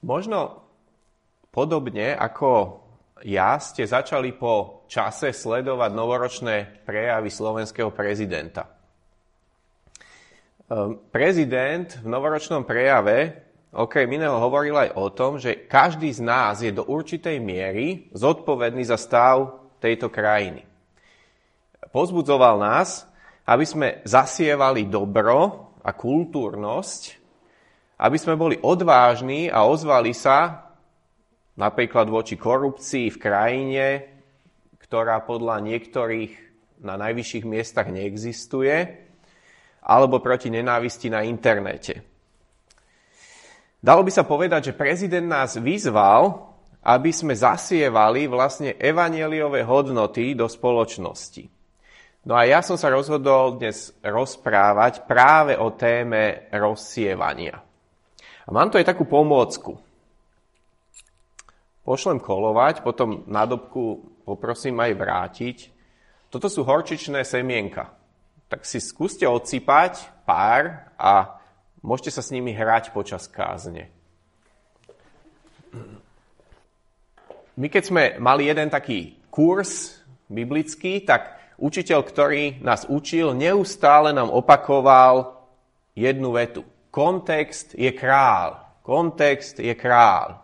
Možno podobne ako ja ste začali po čase sledovať novoročné prejavy slovenského prezidenta. Ehm, prezident v novoročnom prejave okrem iného hovoril aj o tom, že každý z nás je do určitej miery zodpovedný za stav tejto krajiny. Pozbudzoval nás, aby sme zasievali dobro a kultúrnosť aby sme boli odvážni a ozvali sa napríklad voči korupcii v krajine, ktorá podľa niektorých na najvyšších miestach neexistuje, alebo proti nenávisti na internete. Dalo by sa povedať, že prezident nás vyzval, aby sme zasievali vlastne evanieliové hodnoty do spoločnosti. No a ja som sa rozhodol dnes rozprávať práve o téme rozsievania. A mám tu aj takú pomôcku. Pošlem kolovať, potom na dobku poprosím aj vrátiť. Toto sú horčičné semienka. Tak si skúste odsypať pár a môžete sa s nimi hrať počas kázne. My keď sme mali jeden taký kurz biblický, tak učiteľ, ktorý nás učil, neustále nám opakoval jednu vetu. Kontext je král. Kontext je král.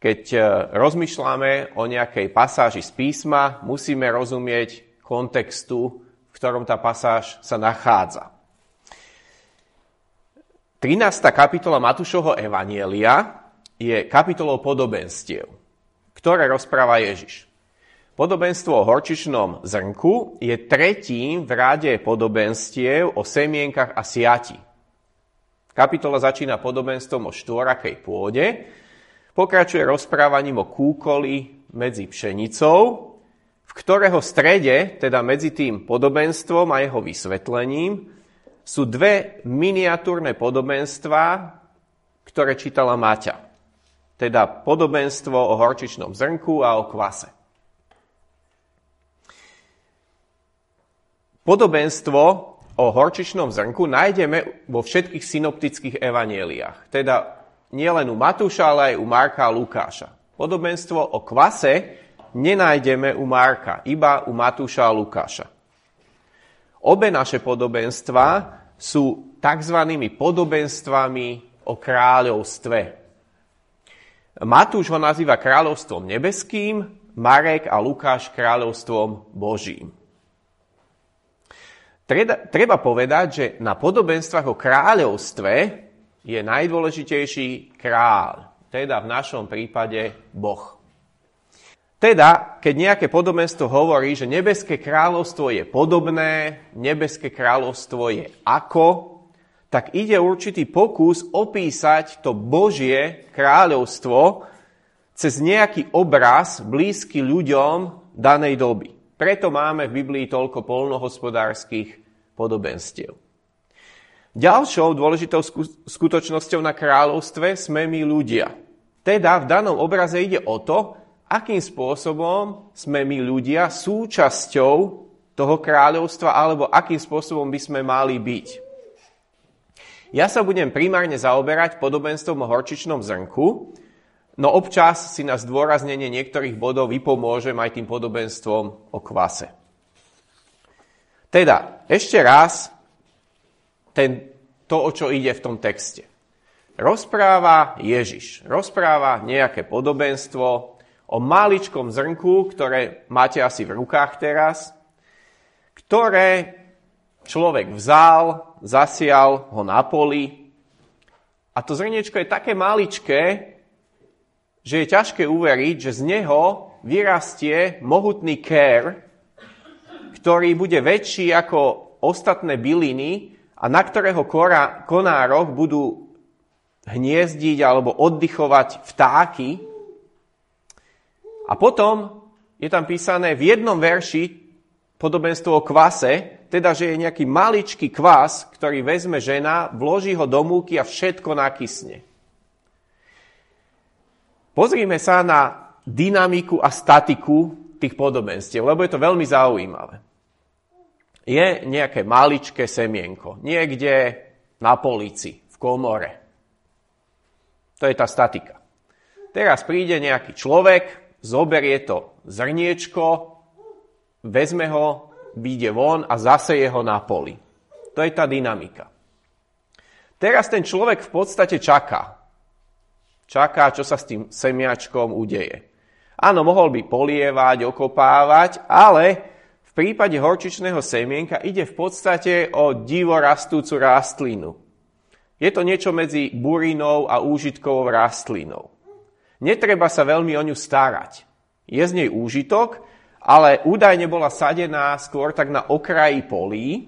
Keď e, rozmýšľame o nejakej pasáži z písma, musíme rozumieť kontextu, v ktorom tá pasáž sa nachádza. 13. kapitola Matúšovho Evanielia je kapitolou podobenstiev, ktoré rozpráva Ježiš. Podobenstvo o horčičnom zrnku je tretím v rade podobenstiev o semienkach a siati. Kapitola začína podobenstvom o štvorakej pôde, pokračuje rozprávaním o kúkoli medzi pšenicou, v ktorého strede, teda medzi tým podobenstvom a jeho vysvetlením, sú dve miniatúrne podobenstvá, ktoré čítala Maťa. Teda podobenstvo o horčičnom zrnku a o kvase. Podobenstvo o horčičnom zrnku nájdeme vo všetkých synoptických evanieliách. Teda nielen u Matúša, ale aj u Marka a Lukáša. Podobenstvo o kvase nenájdeme u Marka, iba u Matúša a Lukáša. Obe naše podobenstva sú tzv. podobenstvami o kráľovstve. Matúš ho nazýva kráľovstvom nebeským, Marek a Lukáš kráľovstvom Božím. Treba, treba povedať, že na podobenstvách o kráľovstve je najdôležitejší kráľ, teda v našom prípade Boh. Teda, keď nejaké podobenstvo hovorí, že nebeské kráľovstvo je podobné, nebeské kráľovstvo je ako, tak ide určitý pokus opísať to Božie kráľovstvo cez nejaký obraz blízky ľuďom danej doby. Preto máme v Biblii toľko polnohospodárskych podobenstiev. Ďalšou dôležitou skutočnosťou na kráľovstve sme my ľudia. Teda v danom obraze ide o to, akým spôsobom sme my ľudia súčasťou toho kráľovstva alebo akým spôsobom by sme mali byť. Ja sa budem primárne zaoberať podobenstvom o horčičnom zrnku, No občas si na zdôraznenie niektorých bodov vypomôžem aj tým podobenstvom o kvase. Teda, ešte raz, ten, to, o čo ide v tom texte. Rozpráva Ježiš, rozpráva nejaké podobenstvo o maličkom zrnku, ktoré máte asi v rukách teraz, ktoré človek vzal, zasial ho na poli a to zrniečko je také maličké, že je ťažké uveriť, že z neho vyrastie mohutný kér, ktorý bude väčší ako ostatné byliny a na ktorého konároch budú hniezdiť alebo oddychovať vtáky. A potom je tam písané v jednom verši podobenstvo o kvase, teda, že je nejaký maličký kvas, ktorý vezme žena, vloží ho do múky a všetko nakysne. Pozrime sa na dynamiku a statiku tých podobenstiev, lebo je to veľmi zaujímavé. Je nejaké maličké semienko, niekde na polici, v komore. To je tá statika. Teraz príde nejaký človek, zoberie to zrniečko, vezme ho, vyjde von a zaseje ho na poli. To je tá dynamika. Teraz ten človek v podstate čaká. Čaká, čo sa s tým semiačkom udeje. Áno, mohol by polievať, okopávať, ale v prípade horčičného semienka ide v podstate o divo rastúcu rastlinu. Je to niečo medzi burinou a úžitkovou rastlinou. Netreba sa veľmi o ňu starať. Je z nej úžitok, ale údajne bola sadená skôr tak na okraji polí.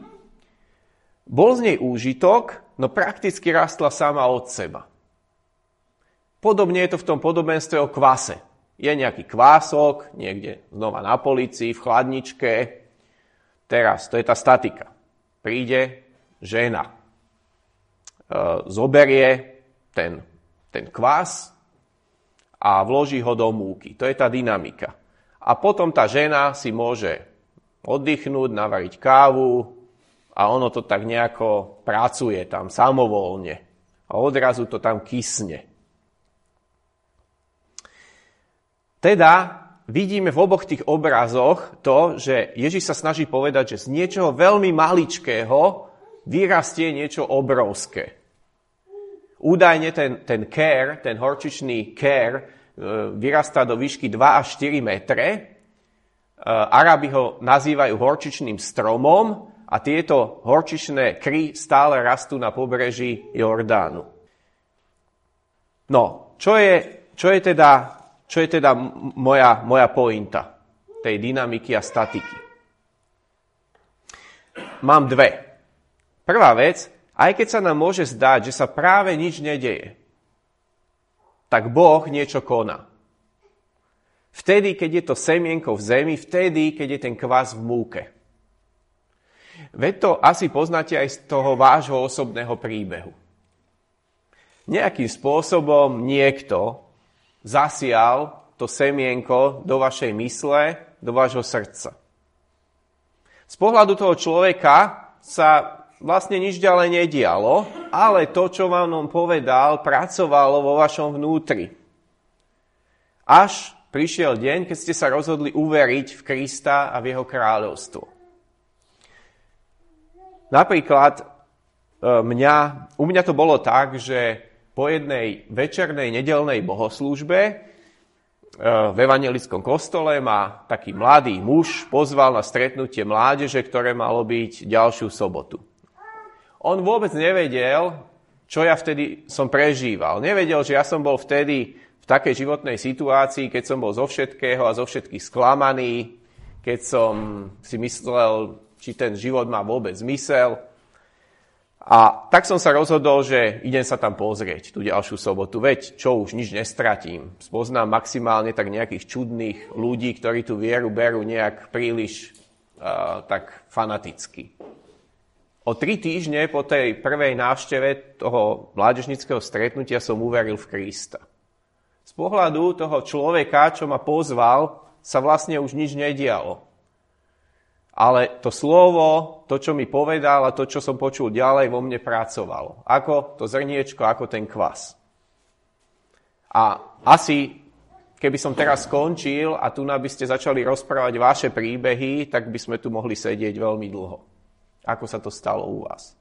Bol z nej úžitok, no prakticky rastla sama od seba. Podobne je to v tom podobenstve o kvase. Je nejaký kvások, niekde znova na polici, v chladničke. Teraz, to je tá statika. Príde žena, e, zoberie ten, ten kvás a vloží ho do múky. To je tá dynamika. A potom tá žena si môže oddychnúť, navariť kávu a ono to tak nejako pracuje tam samovolne. A odrazu to tam kysne. Teda vidíme v oboch tých obrazoch to, že Ježiš sa snaží povedať, že z niečoho veľmi maličkého vyrastie niečo obrovské. Údajne ten, ten care, ten horčičný care, e, vyrastá do výšky 2 až 4 metre. E, Arabi ho nazývajú horčičným stromom a tieto horčičné kry stále rastú na pobreží Jordánu. No, čo je, čo je teda čo je teda moja, moja pointa tej dynamiky a statiky? Mám dve. Prvá vec, aj keď sa nám môže zdať, že sa práve nič nedeje, tak Boh niečo koná. Vtedy, keď je to semienko v zemi, vtedy, keď je ten kvás v múke. Veď to asi poznáte aj z toho vášho osobného príbehu. Nejakým spôsobom niekto zasial to semienko do vašej mysle, do vášho srdca. Z pohľadu toho človeka sa vlastne nič ďalej nedialo, ale to, čo vám on povedal, pracovalo vo vašom vnútri. Až prišiel deň, keď ste sa rozhodli uveriť v Krista a v jeho kráľovstvo. Napríklad e, mňa, u mňa to bolo tak, že po jednej večernej nedelnej bohoslúžbe e, v evangelickom kostole ma taký mladý muž pozval na stretnutie mládeže, ktoré malo byť ďalšiu sobotu. On vôbec nevedel, čo ja vtedy som prežíval. Nevedel, že ja som bol vtedy v takej životnej situácii, keď som bol zo všetkého a zo všetkých sklamaný, keď som si myslel, či ten život má vôbec zmysel. A tak som sa rozhodol, že idem sa tam pozrieť tú ďalšiu sobotu. Veď čo už nič nestratím. Spoznám maximálne tak nejakých čudných ľudí, ktorí tú vieru berú nejak príliš uh, tak fanaticky. O tri týždne po tej prvej návšteve toho mládežnického stretnutia som uveril v Krista. Z pohľadu toho človeka, čo ma pozval, sa vlastne už nič nedialo ale to slovo, to, čo mi povedal a to, čo som počul ďalej, vo mne pracovalo. Ako to zrniečko, ako ten kvas. A asi, keby som teraz skončil a tu by ste začali rozprávať vaše príbehy, tak by sme tu mohli sedieť veľmi dlho. Ako sa to stalo u vás.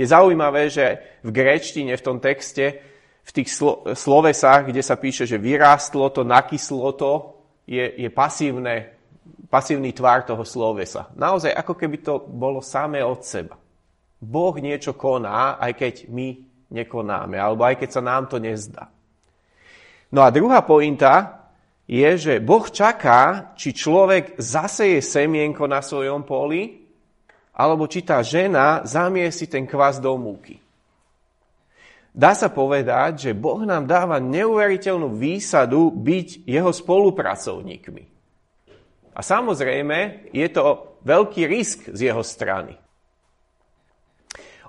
Je zaujímavé, že v gréčtine, v tom texte, v tých slo- slovesách, kde sa píše, že vyrástlo to, nakyslo to, je, je pasívne pasívny tvár toho slovesa. Naozaj, ako keby to bolo samé od seba. Boh niečo koná, aj keď my nekonáme, alebo aj keď sa nám to nezdá. No a druhá pointa je, že Boh čaká, či človek zaseje semienko na svojom poli, alebo či tá žena zamie si ten kvas do múky. Dá sa povedať, že Boh nám dáva neuveriteľnú výsadu byť jeho spolupracovníkmi. A samozrejme, je to veľký risk z jeho strany.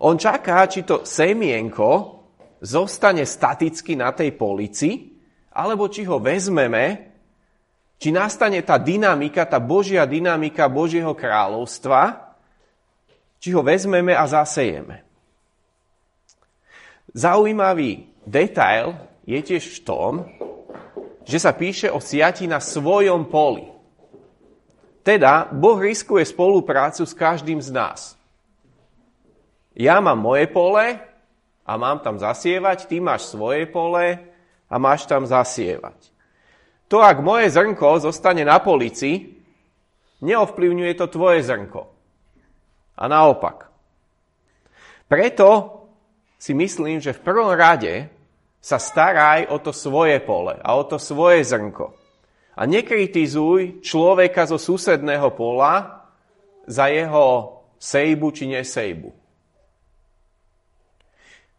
On čaká, či to semienko zostane staticky na tej polici, alebo či ho vezmeme, či nastane tá dynamika, tá Božia dynamika Božieho kráľovstva, či ho vezmeme a zasejeme. Zaujímavý detail je tiež v tom, že sa píše o siati na svojom poli. Teda Boh riskuje spoluprácu s každým z nás. Ja mám moje pole a mám tam zasievať, ty máš svoje pole a máš tam zasievať. To, ak moje zrnko zostane na polici, neovplyvňuje to tvoje zrnko. A naopak. Preto si myslím, že v prvom rade sa staraj o to svoje pole a o to svoje zrnko. A nekritizuj človeka zo susedného pola za jeho sejbu či nesejbu.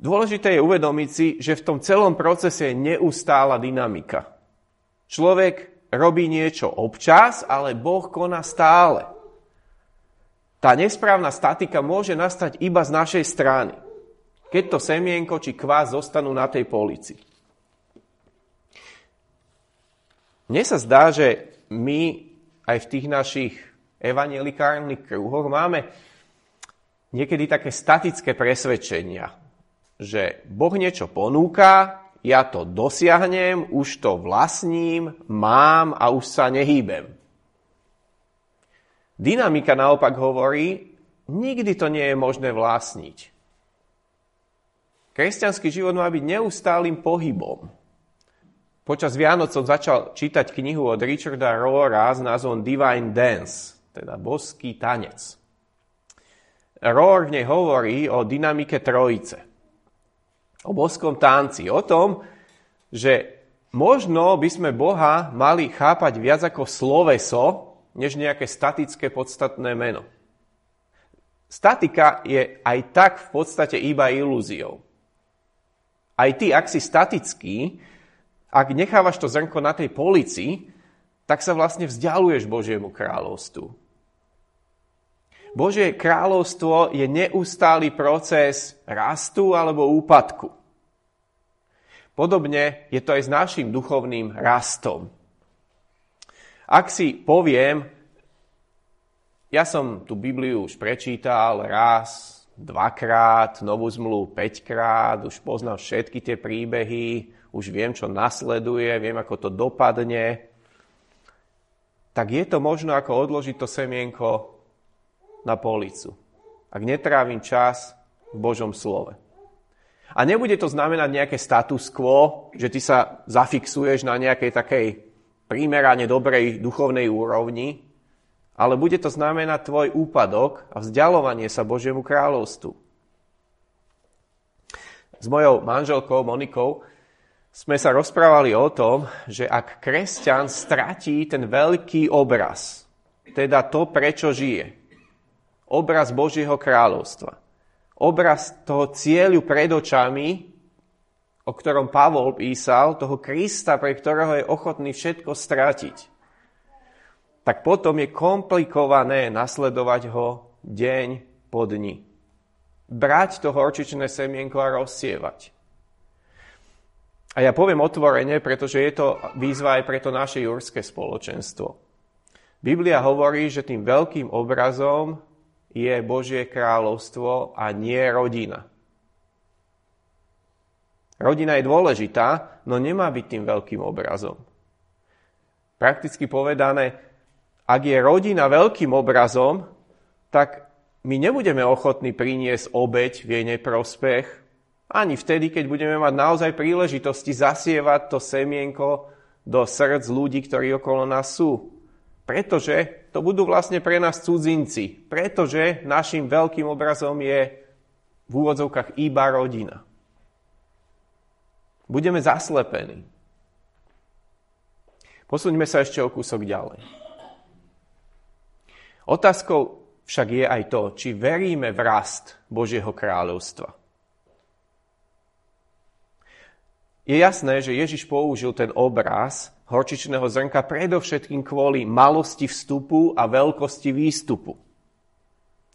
Dôležité je uvedomiť si, že v tom celom procese je neustála dynamika. Človek robí niečo občas, ale Boh koná stále. Tá nesprávna statika môže nastať iba z našej strany keď to semienko či kvás zostanú na tej polici. Mne sa zdá, že my aj v tých našich evangelikárnych krúhoch máme niekedy také statické presvedčenia, že Boh niečo ponúka, ja to dosiahnem, už to vlastním, mám a už sa nehýbem. Dynamika naopak hovorí, nikdy to nie je možné vlastniť. Kresťanský život má byť neustálým pohybom. Počas Vianoc som začal čítať knihu od Richarda Rohra s názvom Divine Dance, teda boský tanec. Rohr v nej hovorí o dynamike trojice, o boskom tanci, o tom, že možno by sme Boha mali chápať viac ako sloveso, než nejaké statické podstatné meno. Statika je aj tak v podstate iba ilúziou. Aj ty, ak si statický, ak nechávaš to zrnko na tej polici, tak sa vlastne vzdialuješ Božiemu kráľovstvu. Božie kráľovstvo je neustály proces rastu alebo úpadku. Podobne je to aj s našim duchovným rastom. Ak si poviem, ja som tú Bibliu už prečítal raz, dvakrát, novú zmluvu päťkrát, už poznám všetky tie príbehy, už viem, čo nasleduje, viem, ako to dopadne, tak je to možno ako odložiť to semienko na policu. Ak netrávim čas v Božom slove. A nebude to znamenať nejaké status quo, že ty sa zafixuješ na nejakej takej primerane dobrej duchovnej úrovni, ale bude to znamenať tvoj úpadok a vzdialovanie sa Božiemu kráľovstvu. S mojou manželkou Monikou sme sa rozprávali o tom, že ak kresťan stratí ten veľký obraz, teda to, prečo žije, obraz Božieho kráľovstva, obraz toho cieľu pred očami, o ktorom Pavol písal, toho Krista, pre ktorého je ochotný všetko stratiť, tak potom je komplikované nasledovať ho deň po dni. Brať to horčičné semienko a rozsievať. A ja poviem otvorene, pretože je to výzva aj pre to naše jurské spoločenstvo. Biblia hovorí, že tým veľkým obrazom je Božie kráľovstvo a nie rodina. Rodina je dôležitá, no nemá byť tým veľkým obrazom. Prakticky povedané, ak je rodina veľkým obrazom, tak my nebudeme ochotní priniesť obeď v jej neprospech, ani vtedy, keď budeme mať naozaj príležitosti zasievať to semienko do srdc ľudí, ktorí okolo nás sú. Pretože to budú vlastne pre nás cudzinci. Pretože našim veľkým obrazom je v úvodzovkách iba rodina. Budeme zaslepení. Posuňme sa ešte o kúsok ďalej. Otázkou však je aj to, či veríme v rast Božieho kráľovstva. Je jasné, že Ježiš použil ten obraz horčičného zrnka predovšetkým kvôli malosti vstupu a veľkosti výstupu.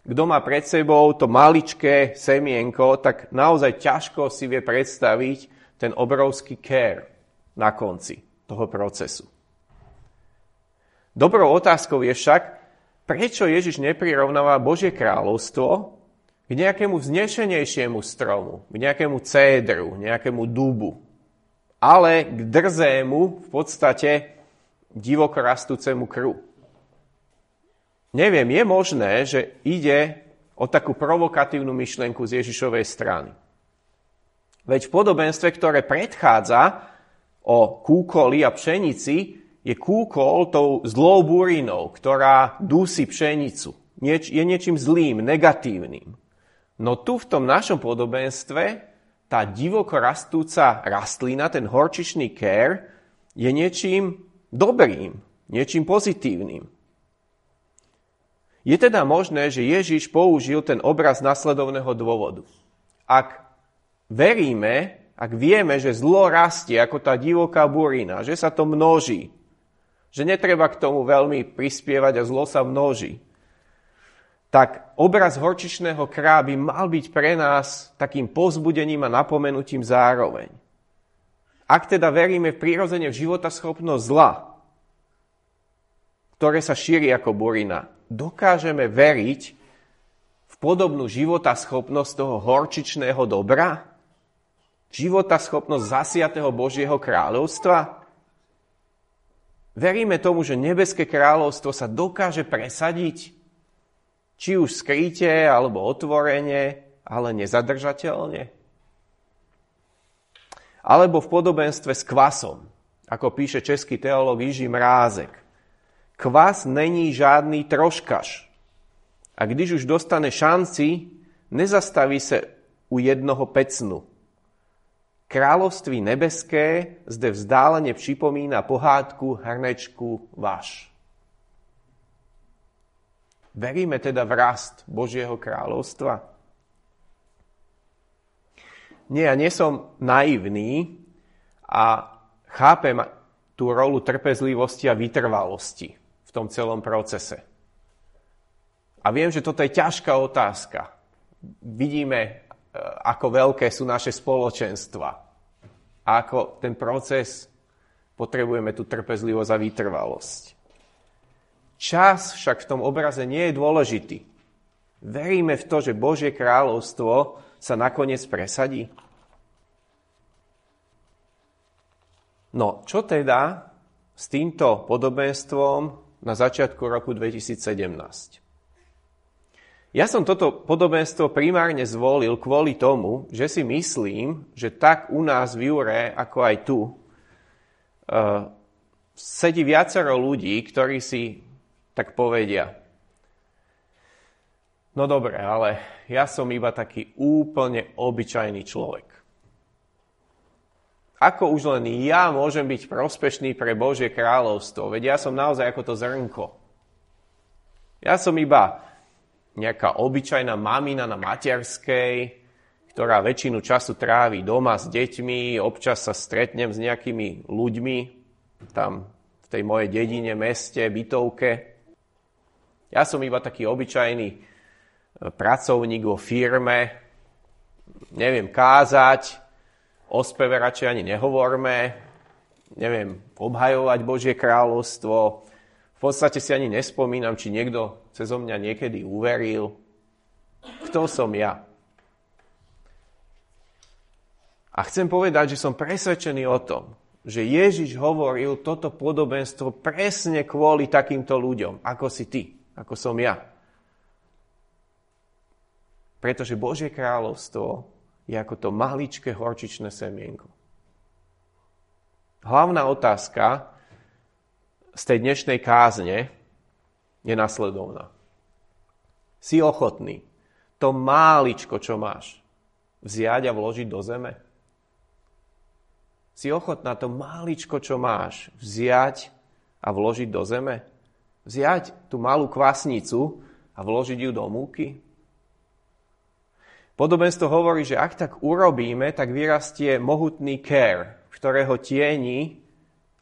Kto má pred sebou to maličké semienko, tak naozaj ťažko si vie predstaviť ten obrovský care na konci toho procesu. Dobrou otázkou je však, prečo Ježiš neprirovnáva Božie kráľovstvo k nejakému vznešenejšiemu stromu, k nejakému cédru, nejakému dubu, ale k drzému, v podstate divoko rastúcemu kru. Neviem, je možné, že ide o takú provokatívnu myšlenku z Ježišovej strany. Veď v podobenstve, ktoré predchádza o kúkoli a pšenici, je kúkol tou zlou burinou, ktorá dúsi pšenicu. Je niečím zlým, negatívnym. No tu v tom našom podobenstve tá divoko rastúca rastlina, ten horčičný kér, je niečím dobrým, niečím pozitívnym. Je teda možné, že Ježiš použil ten obraz nasledovného dôvodu. Ak veríme, ak vieme, že zlo rastie ako tá divoká burina, že sa to množí, že netreba k tomu veľmi prispievať a zlo sa množí, tak obraz horčičného krá by mal byť pre nás takým pozbudením a napomenutím zároveň. Ak teda veríme v prírodzene v života zla, ktoré sa šíri ako burina, dokážeme veriť v podobnú života schopnosť toho horčičného dobra? Života schopnosť zasiatého Božieho kráľovstva? Veríme tomu, že nebeské kráľovstvo sa dokáže presadiť, či už skryte alebo otvorene, ale nezadržateľne. Alebo v podobenstve s kvasom, ako píše český teológ Jiří Mrázek. Kvas není žádný troškaš. A když už dostane šanci, nezastaví se u jednoho pecnu, Kráľovství nebeské zde vzdálene připomína pohádku Hrnečku váš. Veríme teda v rast Božieho kráľovstva? Nie, ja nie som naivný a chápem tú rolu trpezlivosti a vytrvalosti v tom celom procese. A viem, že toto je ťažká otázka. Vidíme, e, ako veľké sú naše spoločenstva a ako ten proces potrebujeme tú trpezlivosť a vytrvalosť. Čas však v tom obraze nie je dôležitý. Veríme v to, že Božie kráľovstvo sa nakoniec presadí. No, čo teda s týmto podobenstvom na začiatku roku 2017? Ja som toto podobenstvo primárne zvolil kvôli tomu, že si myslím, že tak u nás v Jure, ako aj tu, uh, sedí viacero ľudí, ktorí si tak povedia. No dobre, ale ja som iba taký úplne obyčajný človek. Ako už len ja môžem byť prospešný pre Božie kráľovstvo? Veď ja som naozaj ako to zrnko. Ja som iba nejaká obyčajná mamina na materskej, ktorá väčšinu času trávi doma s deťmi, občas sa stretnem s nejakými ľuďmi tam v tej mojej dedine, meste, bytovke. Ja som iba taký obyčajný e, pracovník vo firme, neviem kázať, o speve radšej ani nehovorme, neviem obhajovať Božie kráľovstvo, v podstate si ani nespomínam, či niekto cez mňa niekedy uveril. Kto som ja? A chcem povedať, že som presvedčený o tom, že Ježiš hovoril toto podobenstvo presne kvôli takýmto ľuďom, ako si ty, ako som ja. Pretože Božie kráľovstvo je ako to maličké horčičné semienko. Hlavná otázka, z tej dnešnej kázne je nasledovná. Si ochotný to máličko, čo máš, vziať a vložiť do zeme? Si ochotná to máličko, čo máš, vziať a vložiť do zeme? Vziať tú malú kvasnicu a vložiť ju do múky? Podobenstvo hovorí, že ak tak urobíme, tak vyrastie mohutný ker, v ktorého tieni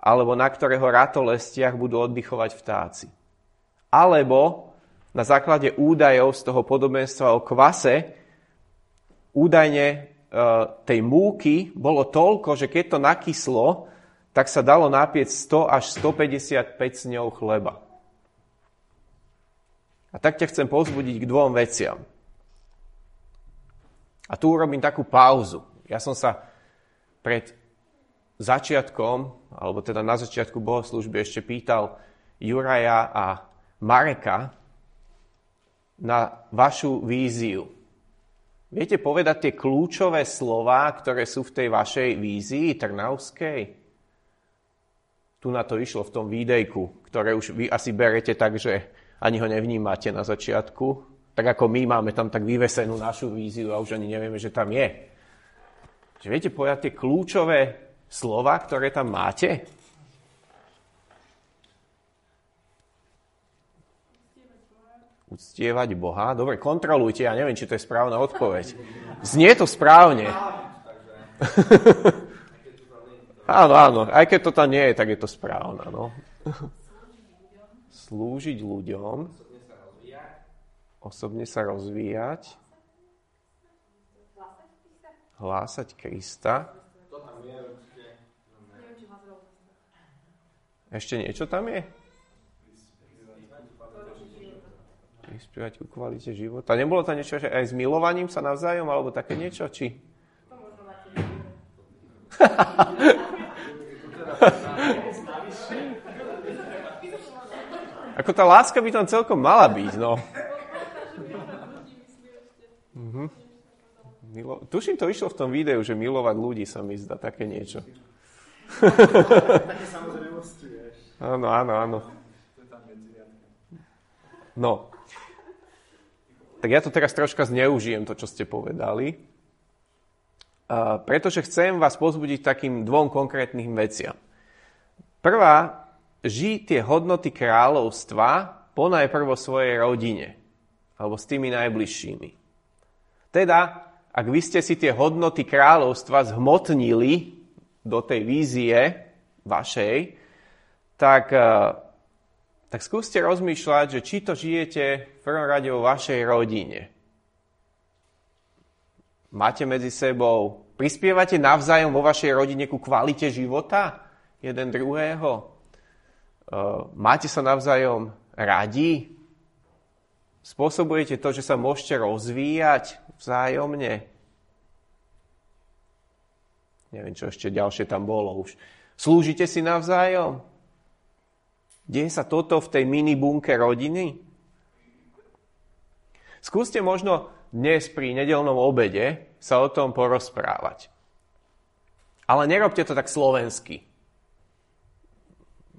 alebo na ktorého ratolestiach budú oddychovať vtáci. Alebo na základe údajov z toho podobenstva o kvase, údajne e, tej múky bolo toľko, že keď to nakyslo, tak sa dalo napieť 100 až 155 sňov chleba. A tak ťa chcem pozbudiť k dvom veciam. A tu urobím takú pauzu. Ja som sa pred začiatkom, alebo teda na začiatku bohoslužby ešte pýtal Juraja a Mareka na vašu víziu. Viete povedať tie kľúčové slova, ktoré sú v tej vašej vízii trnavskej? Tu na to išlo v tom videjku, ktoré už vy asi berete tak, že ani ho nevnímate na začiatku. Tak ako my máme tam tak vyvesenú našu víziu a už ani nevieme, že tam je. Že viete povedať tie kľúčové slova, ktoré tam máte? uctievať Boha. Dobre, kontrolujte, ja neviem, či to je správna odpoveď. Znie to správne. áno, áno, aj keď to tam nie je, tak je to správne. No. Slúžiť ľuďom. Osobne sa rozvíjať. Hlásať Krista. Ešte niečo tam je? prispievať ku kvalite života. Nebolo to niečo, že aj s milovaním sa navzájom, alebo také niečo, či? Ako tá láska by tam celkom mala byť, no. Mhm. Milo... Tuším, to išlo v tom videu, že milovať ľudí sa mi zdá také niečo. Také samozrejmosti, vieš. Áno, áno, áno. No, tak ja to teraz troška zneužijem, to, čo ste povedali, a pretože chcem vás pozbudiť takým dvom konkrétnym veciam. Prvá, žij tie hodnoty kráľovstva ponajprv vo svojej rodine, alebo s tými najbližšími. Teda, ak vy ste si tie hodnoty kráľovstva zhmotnili do tej vízie vašej, tak tak skúste rozmýšľať, že či to žijete v prvom rade vo vašej rodine. Máte medzi sebou, prispievate navzájom vo vašej rodine ku kvalite života jeden druhého? E, máte sa navzájom radi? Spôsobujete to, že sa môžete rozvíjať vzájomne? Neviem, čo ešte ďalšie tam bolo už. Slúžite si navzájom? Deje sa toto v tej minibunke rodiny? Skúste možno dnes pri nedelnom obede sa o tom porozprávať. Ale nerobte to tak slovensky.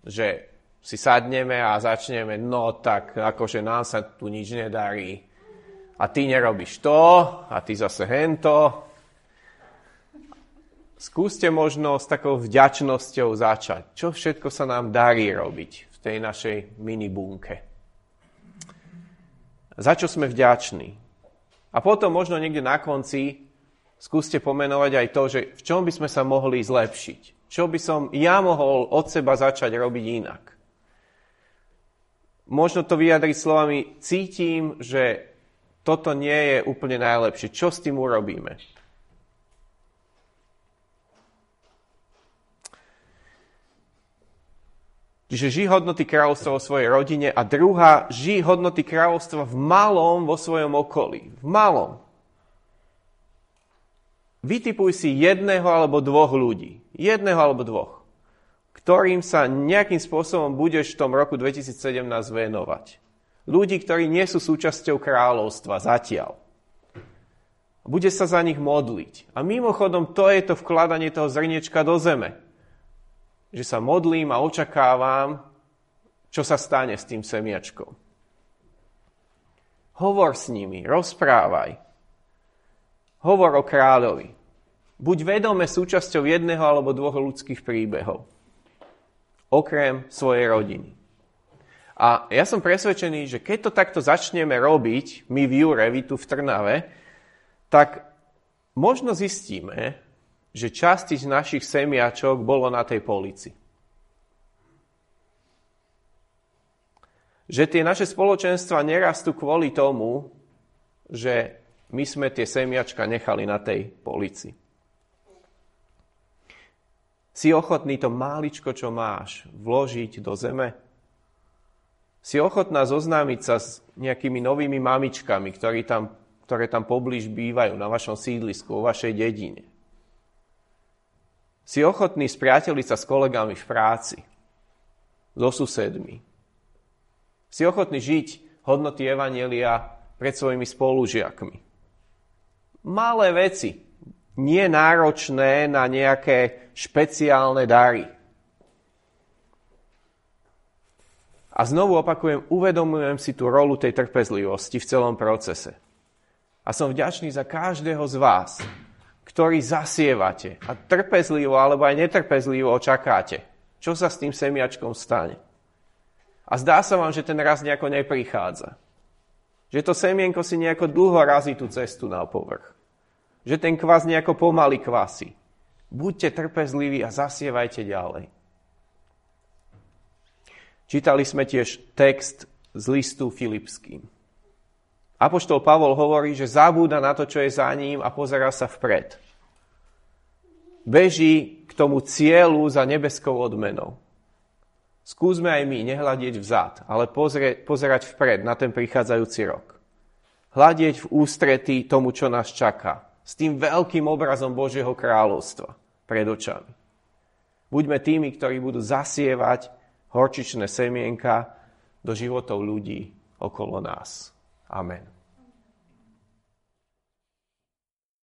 Že si sadneme a začneme, no tak akože nám sa tu nič nedarí. A ty nerobíš to, a ty zase hento. Skúste možno s takou vďačnosťou začať. Čo všetko sa nám darí robiť tej našej minibunke. Za čo sme vďační. A potom možno niekde na konci skúste pomenovať aj to, že v čom by sme sa mohli zlepšiť. Čo by som ja mohol od seba začať robiť inak. Možno to vyjadriť slovami, cítim, že toto nie je úplne najlepšie. Čo s tým urobíme? Čiže žij hodnoty kráľovstva vo svojej rodine a druhá, žij hodnoty kráľovstva v malom vo svojom okolí. V malom. Vytipuj si jedného alebo dvoch ľudí. Jedného alebo dvoch. Ktorým sa nejakým spôsobom budeš v tom roku 2017 venovať. Ľudí, ktorí nie sú súčasťou kráľovstva zatiaľ. Bude sa za nich modliť. A mimochodom, to je to vkladanie toho zrniečka do zeme že sa modlím a očakávam, čo sa stane s tým semiačkom. Hovor s nimi, rozprávaj. Hovor o kráľovi. Buď vedome súčasťou jedného alebo dvoch ľudských príbehov. Okrem svojej rodiny. A ja som presvedčený, že keď to takto začneme robiť, my v Jure, vy tu v Trnave, tak možno zistíme, že časť našich semiačok bolo na tej polici. Že tie naše spoločenstva nerastú kvôli tomu, že my sme tie semiačka nechali na tej polici. Si ochotný to máličko, čo máš, vložiť do zeme? Si ochotná zoznámiť sa s nejakými novými mamičkami, ktorí tam ktoré tam poblíž bývajú, na vašom sídlisku, vo vašej dedine. Si ochotný spriateliť sa s kolegami v práci, so susedmi. Si ochotný žiť hodnoty Evanielia pred svojimi spolužiakmi. Malé veci, nie náročné na nejaké špeciálne dary. A znovu opakujem, uvedomujem si tú rolu tej trpezlivosti v celom procese. A som vďačný za každého z vás, ktorý zasievate a trpezlivo alebo aj netrpezlivo očakáte, čo sa s tým semiačkom stane. A zdá sa vám, že ten raz nejako neprichádza. Že to semienko si nejako dlho razí tú cestu na povrch. Že ten kvas nejako pomaly kvasí. Buďte trpezliví a zasievajte ďalej. Čítali sme tiež text z listu Filipským. Apoštol Pavol hovorí, že zabúda na to, čo je za ním a pozera sa vpred. Beží k tomu cieľu za nebeskou odmenou. Skúsme aj my nehľadieť vzad, ale pozrie, pozerať vpred na ten prichádzajúci rok. Hľadieť v ústretí tomu, čo nás čaká. S tým veľkým obrazom Božieho kráľovstva pred očami. Buďme tými, ktorí budú zasievať horčičné semienka do životov ľudí okolo nás. Amen.